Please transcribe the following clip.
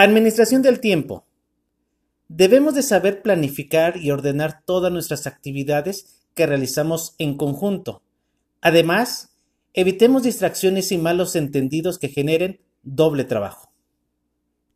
Administración del tiempo. Debemos de saber planificar y ordenar todas nuestras actividades que realizamos en conjunto. Además, evitemos distracciones y malos entendidos que generen doble trabajo.